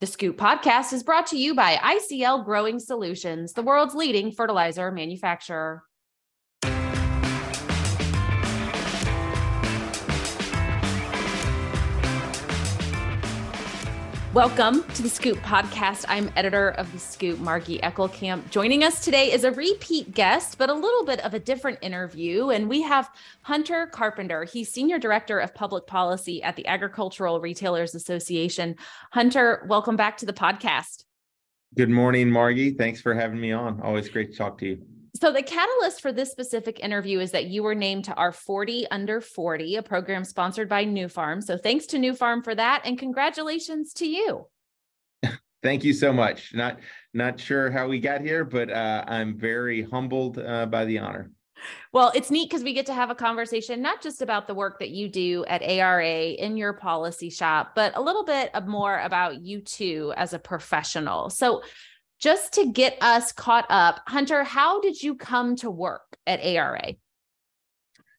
The Scoop podcast is brought to you by ICL Growing Solutions, the world's leading fertilizer manufacturer. Welcome to the Scoop podcast. I'm editor of the Scoop, Margie Eckelkamp. Joining us today is a repeat guest, but a little bit of a different interview. And we have Hunter Carpenter. He's Senior Director of Public Policy at the Agricultural Retailers Association. Hunter, welcome back to the podcast. Good morning, Margie. Thanks for having me on. Always great to talk to you. So, the catalyst for this specific interview is that you were named to our 40 under 40, a program sponsored by Nufarm. So, thanks to Nufarm for that. And congratulations to you. Thank you so much. Not not sure how we got here, but uh, I'm very humbled uh, by the honor. Well, it's neat because we get to have a conversation not just about the work that you do at ARA in your policy shop, but a little bit more about you too as a professional. So, just to get us caught up, Hunter, how did you come to work at ARA?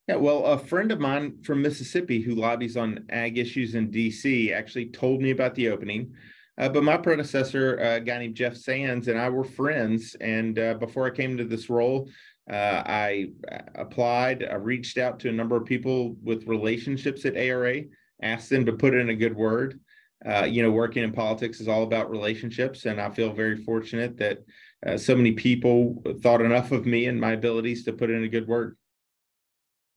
Yeah, well, a friend of mine from Mississippi who lobbies on ag issues in DC actually told me about the opening. Uh, but my predecessor, uh, a guy named Jeff Sands, and I were friends. And uh, before I came to this role, uh, I uh, applied. I reached out to a number of people with relationships at ARA, asked them to put in a good word uh, you know, working in politics is all about relationships, and I feel very fortunate that uh, so many people thought enough of me and my abilities to put in a good word.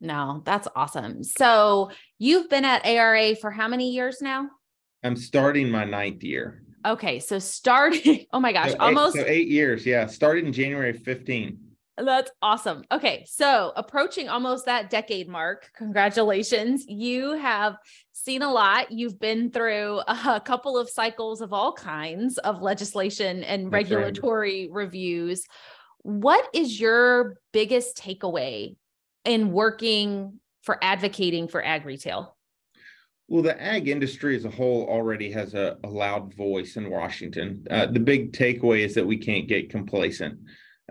No, that's awesome. So you've been at ARA for how many years now? I'm starting my ninth year. Okay, so starting. Oh my gosh, so almost so eight years. Yeah, started in January 15. That's awesome. Okay. So, approaching almost that decade mark, congratulations. You have seen a lot. You've been through a couple of cycles of all kinds of legislation and That's regulatory right. reviews. What is your biggest takeaway in working for advocating for ag retail? Well, the ag industry as a whole already has a, a loud voice in Washington. Uh, the big takeaway is that we can't get complacent.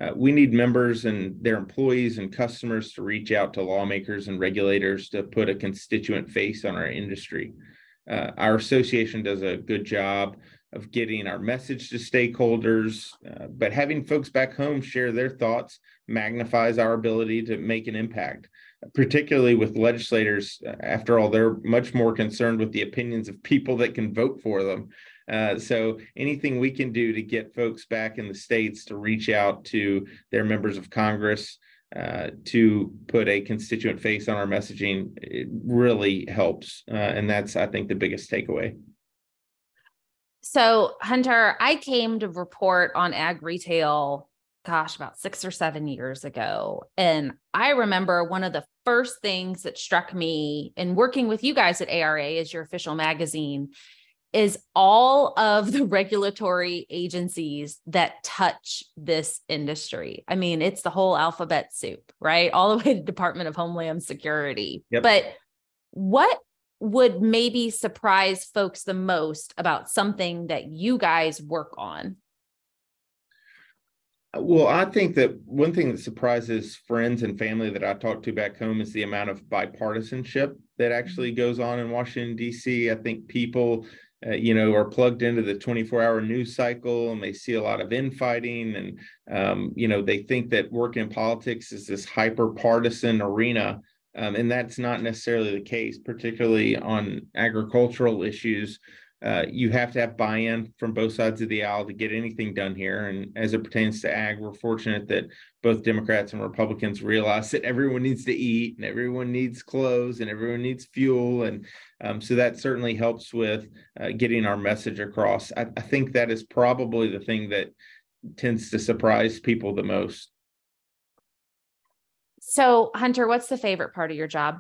Uh, we need members and their employees and customers to reach out to lawmakers and regulators to put a constituent face on our industry. Uh, our association does a good job of getting our message to stakeholders, uh, but having folks back home share their thoughts magnifies our ability to make an impact, particularly with legislators. After all, they're much more concerned with the opinions of people that can vote for them uh, so anything we can do to get folks back in the states to reach out to their members of Congress uh, to put a constituent face on our messaging it really helps, uh, and that's I think the biggest takeaway. So Hunter, I came to report on ag retail gosh, about six or seven years ago. And I remember one of the first things that struck me in working with you guys at ARA as your official magazine is all of the regulatory agencies that touch this industry. I mean, it's the whole alphabet soup, right? All the way to Department of Homeland Security. Yep. But what would maybe surprise folks the most about something that you guys work on? Well, I think that one thing that surprises friends and family that I talk to back home is the amount of bipartisanship that actually mm-hmm. goes on in Washington, D.C. I think people uh, you know, are plugged into the 24 hour news cycle and they see a lot of infighting. And, um, you know, they think that working in politics is this hyper partisan arena. Um, and that's not necessarily the case, particularly on agricultural issues. Uh, you have to have buy-in from both sides of the aisle to get anything done here. And as it pertains to ag, we're fortunate that both Democrats and Republicans realize that everyone needs to eat and everyone needs clothes and everyone needs fuel. And um, so that certainly helps with uh, getting our message across. I, I think that is probably the thing that tends to surprise people the most. So, Hunter, what's the favorite part of your job?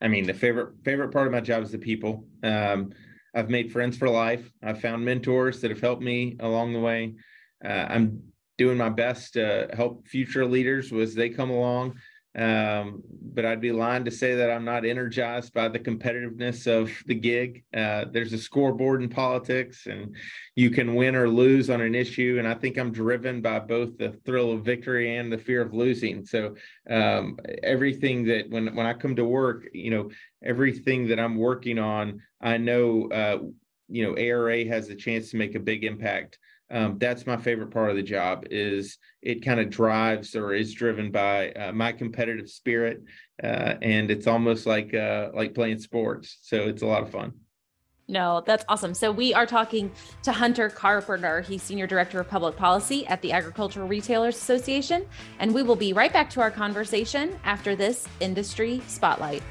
I mean, the favorite favorite part of my job is the people. Um, I've made friends for life. I've found mentors that have helped me along the way. Uh, I'm doing my best to help future leaders as they come along. Um, but I'd be lying to say that I'm not energized by the competitiveness of the gig. Uh, there's a scoreboard in politics, and you can win or lose on an issue. And I think I'm driven by both the thrill of victory and the fear of losing. So um, everything that when when I come to work, you know, everything that I'm working on, I know uh, you know ARA has a chance to make a big impact. Um, that's my favorite part of the job is it kind of drives or is driven by uh, my competitive spirit uh, and it's almost like uh, like playing sports so it's a lot of fun no, that's awesome. So we are talking to Hunter Carpenter. He's Senior Director of Public Policy at the Agricultural Retailers Association. And we will be right back to our conversation after this industry spotlight.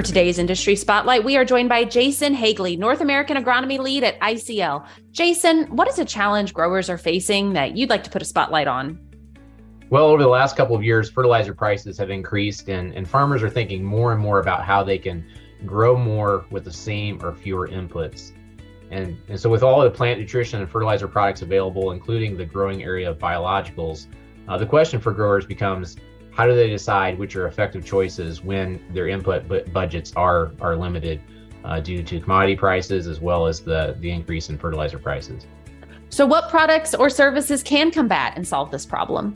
For today's industry spotlight, we are joined by Jason Haegele, North American Agronomy Lead at ICL. Jason, what is a challenge growers are facing that you'd like to put a spotlight on? Well, over the last couple of years, fertilizer prices have increased, and, and farmers are thinking more and more about how they can grow more with the same or fewer inputs. And, and so, with all the plant nutrition and fertilizer products available, including the growing area of biologicals, uh, the question for growers becomes how do they decide which are effective choices when their input budgets are, are limited uh, due to commodity prices as well as the, the increase in fertilizer prices? So, what products or services can combat and solve this problem?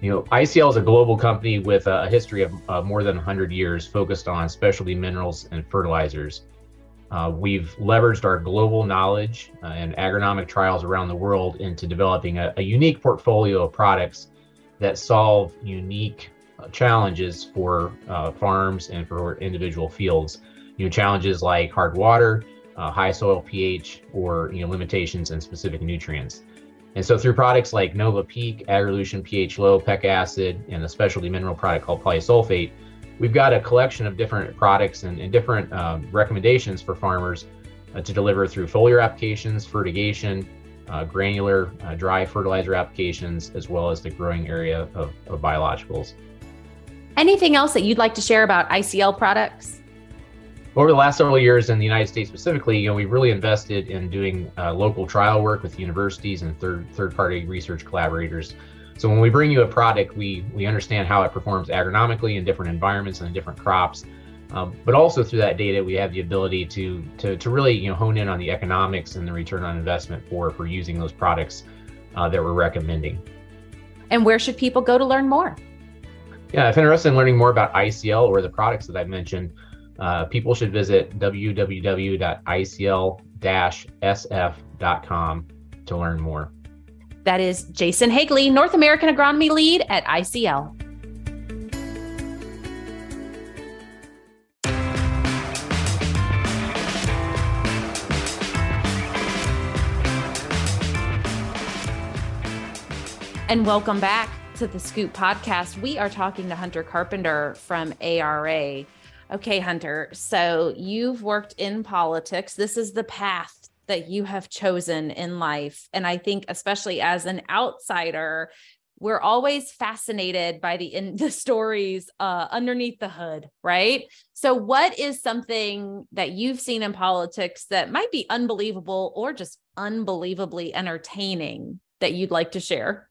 You know, ICL is a global company with a history of uh, more than 100 years focused on specialty minerals and fertilizers. Uh, we've leveraged our global knowledge uh, and agronomic trials around the world into developing a, a unique portfolio of products that solve unique uh, challenges for uh, farms and for individual fields. You know, challenges like hard water, uh, high soil pH, or you know limitations in specific nutrients. And so through products like Nova Peak, Agrolution pH Low, PeKacid, and a specialty mineral product called polysulfate, we've got a collection of different products and, and different um, recommendations for farmers uh, to deliver through foliar applications, fertigation, uh, granular uh, dry fertilizer applications, as well as the growing area of, of biologicals. Anything else that you'd like to share about ICL products? over the last several years in the United States specifically, you know, we've really invested in doing uh, local trial work with universities and third third party research collaborators. So when we bring you a product, we we understand how it performs agronomically in different environments and in different crops. Um, but also through that data, we have the ability to, to to really you know hone in on the economics and the return on investment for for using those products uh, that we're recommending. And where should people go to learn more? Yeah, if interested in learning more about ICL or the products that I've mentioned, uh, people should visit www.icl-sf.com to learn more. That is Jason Haegele, North American Agronomy Lead at ICL. And welcome back to the Scoop podcast. We are talking to Hunter Carpenter from ARA. Okay, Hunter. So you've worked in politics. This is the path that you have chosen in life. And I think, especially as an outsider, we're always fascinated by the in the stories uh, underneath the hood, right? So, what is something that you've seen in politics that might be unbelievable or just unbelievably entertaining that you'd like to share?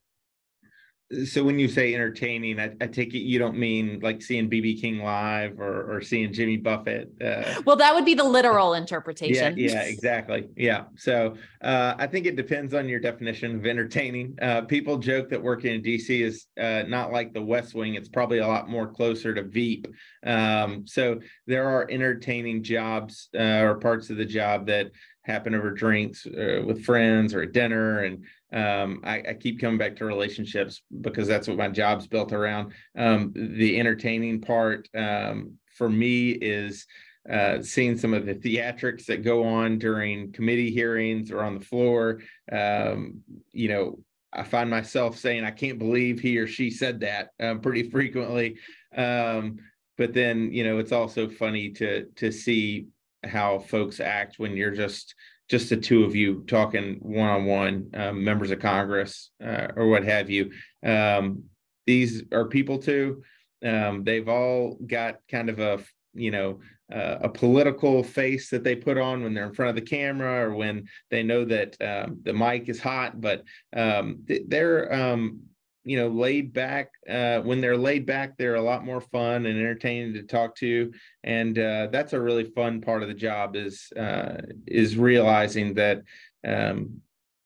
So when you say entertaining, I, I, take it you don't mean like seeing BB King live or, or seeing Jimmy Buffett. Uh, well, that would be the literal interpretation. Yeah, yeah, exactly. Yeah. So uh, I think it depends on your definition of entertaining. Uh, people joke that working in DC is uh, not like the West Wing. It's probably a lot more closer to Veep. Um, so there are entertaining jobs uh, or parts of the job that happen over drinks uh, with friends or at dinner and um, I, I, keep coming back to relationships because that's what my job's built around. Um, the entertaining part um, for me is uh, seeing some of the theatrics that go on during committee hearings or on the floor. Um, you know, I find myself saying, I can't believe he or she said that um, pretty frequently. Um, but then, you know, it's also funny to to see how folks act when you're just just the two of you talking one on one, members of Congress uh, or what have you. Um, these are people too. Um, they've all got kind of a you know uh, a political face that they put on when they're in front of the camera or when they know that um, the mic is hot, but um, they're um, you know laid back uh, when they're laid back they're a lot more fun and entertaining to talk to and uh, that's a really fun part of the job is uh, is realizing that um,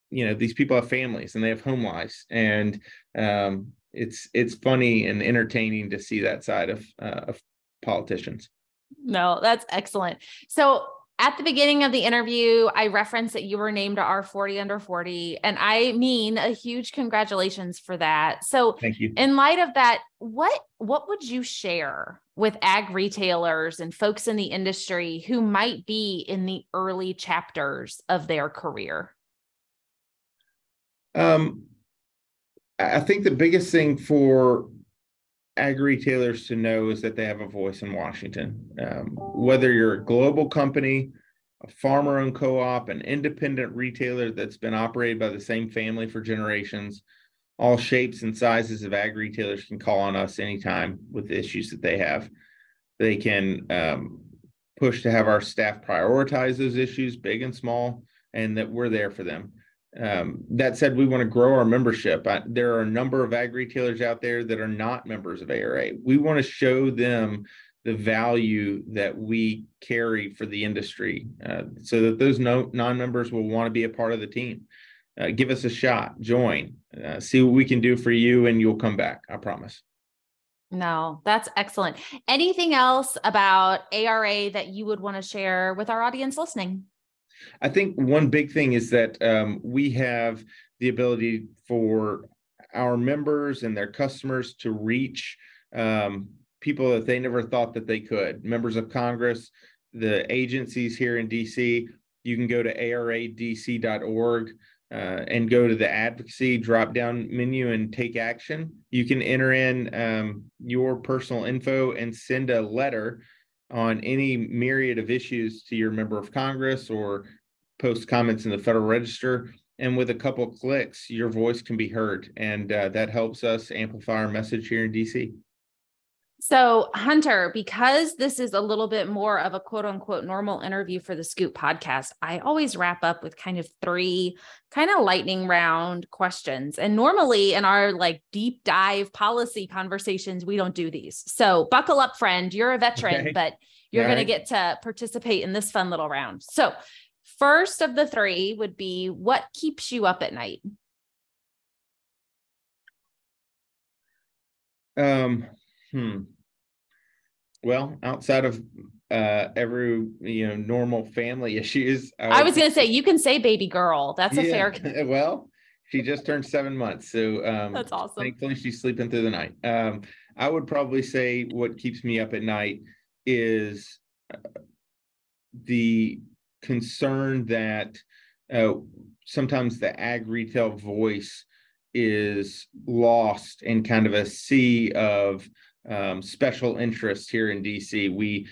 you know these people have families and they have home lives and um, it's it's funny and entertaining to see that side of uh, of politicians. No, that's excellent. So at the beginning of the interview, I referenced that you were named our 40 under 40, and I mean a huge congratulations for that. So, thank you. In light of that, what what would you share with ag retailers and folks in the industry who might be in the early chapters of their career? Um, I think the biggest thing for ag retailers to know is that they have a voice in Washington. Um, whether you're a global company, a farmer owned co op, an independent retailer that's been operated by the same family for generations, all shapes and sizes of ag retailers can call on us anytime with the issues that they have. They can um, push to have our staff prioritize those issues, big and small, and that we're there for them. Um, that said, we want to grow our membership. I, there are a number of ag retailers out there that are not members of ARA. We want to show them the value that we carry for the industry uh, so that those no, non-members will want to be a part of the team. Uh, give us a shot, join, uh, see what we can do for you, and you'll come back. I promise. No, that's excellent. Anything else about ARA that you would want to share with our audience listening? I think one big thing is that um, we have the ability for our members and their customers to reach um, people that they never thought that they could. Members of Congress, the agencies here in DC. You can go to aradc.org uh, and go to the advocacy drop down menu and take action. You can enter in um, your personal info and send a letter on any myriad of issues to your member of Congress or post comments in the Federal Register. And with a couple clicks, your voice can be heard. And uh, that helps us amplify our message here in DC. So, Hunter, because this is a little bit more of a quote unquote normal interview for the Scoop podcast, I always wrap up with kind of three kind of lightning round questions. And normally in our like deep dive policy conversations, we don't do these. So, buckle up, friend. You're a veteran, okay. but you're going right. to get to participate in this fun little round. So, first of the three would be what keeps you up at night? Um, Hmm. Well, outside of uh every you know normal family issues, I, I was gonna say you can say baby girl. That's a yeah, fair. well, she just turned seven months, so um, that's awesome. Thankfully, she's sleeping through the night. Um, I would probably say what keeps me up at night is uh, the concern that uh, sometimes the ag retail voice is lost in kind of a sea of um, special interest here in DC. We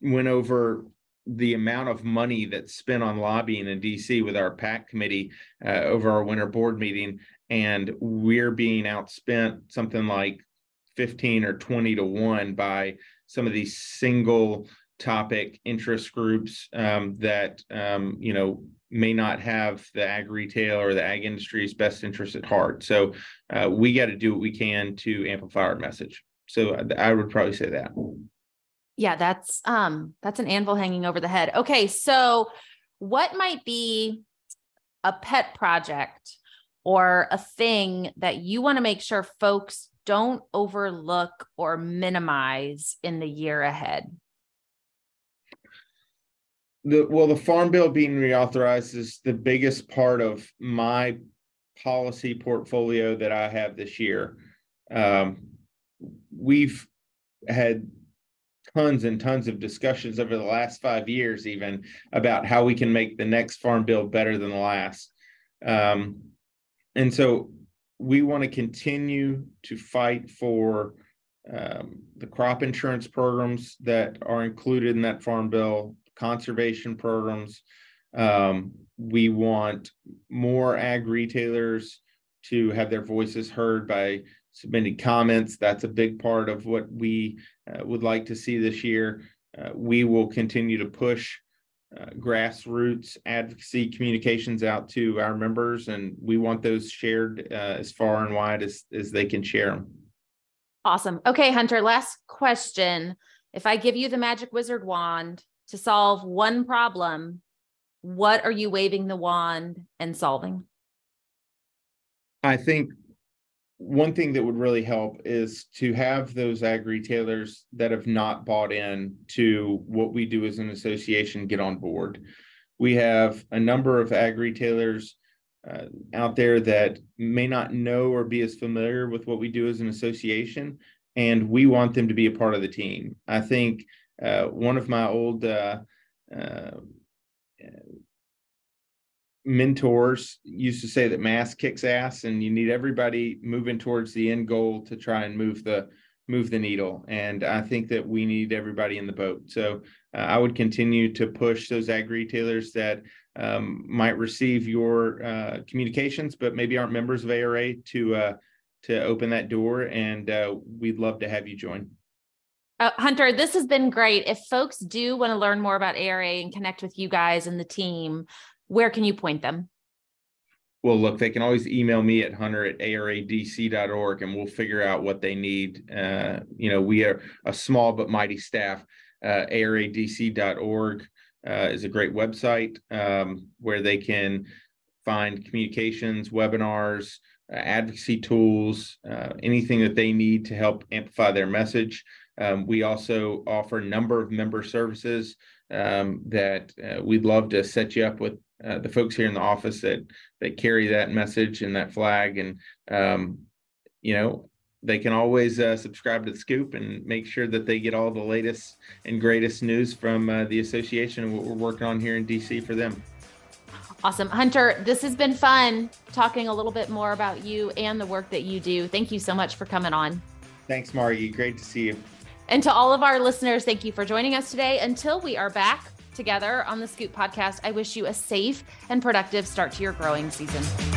went over the amount of money that's spent on lobbying in DC with our PAC committee uh, over our winter board meeting, and we're being outspent something like 15 or 20 to 1 by some of these single topic interest groups um, that um, you know may not have the ag retail or the ag industry's best interest at heart so uh, we got to do what we can to amplify our message so I would probably say that. Yeah, that's um that's an anvil hanging over the head. Okay, so what might be a pet project or a thing that you want to make sure folks don't overlook or minimize in the year ahead? The well, the farm bill being reauthorized is the biggest part of my policy portfolio that I have this year. Um, we've had tons and tons of discussions over the last five years, even about how we can make the next farm bill better than the last. Um, and so we want to continue to fight for um, the crop insurance programs that are included in that farm bill, conservation programs. Um, we want more ag retailers to have their voices heard by submitted comments. That's a big part of what we uh, would like to see this year. Uh, we will continue to push uh, grassroots advocacy communications out to our members, and we want those shared uh, as far and wide as, as they can share them. Awesome. Okay, Hunter, last question. If I give you the magic wizard wand to solve one problem, what are you waving the wand and solving? I think one thing that would really help is to have those ag retailers that have not bought in to what we do as an association get on board. We have a number of ag retailers uh, out there that may not know or be as familiar with what we do as an association, and we want them to be a part of the team. I think uh, one of my old uh, uh mentors used to say that mass kicks ass and you need everybody moving towards the end goal to try and move the move the needle. And i think that we need everybody in the boat. So uh, i would continue to push those ag retailers that um, might receive your uh, communications but maybe aren't members of ara to uh, to open that door. And uh, we'd love to have you join. Uh, Hunter, this has been great. If folks do want to learn more about ARA and connect with you guys and the team, where can you point them? Well, look, they can always email me at hunter at aradc.org and we'll figure out what they need. Uh, you know, we are a small but mighty staff. Uh, aradc.org uh, is a great website um, where they can find communications, webinars, advocacy tools, uh, anything that they need to help amplify their message. Um, we also offer a number of member services um, that uh, we'd love to set you up with uh, the folks here in the office that that carry that message and that flag and um, you know they can always uh, subscribe to the scoop and make sure that they get all the latest and greatest news from uh, the association and what we're working on here in dc for them. Awesome. Hunter this has been fun talking a little bit more about you and the work that you do. Thank you so much for coming on. Thanks margie. Great to see you. And to all of our listeners thank you for joining us today. Until we are back together on the Scoop podcast. I wish you a safe and productive start to your growing season.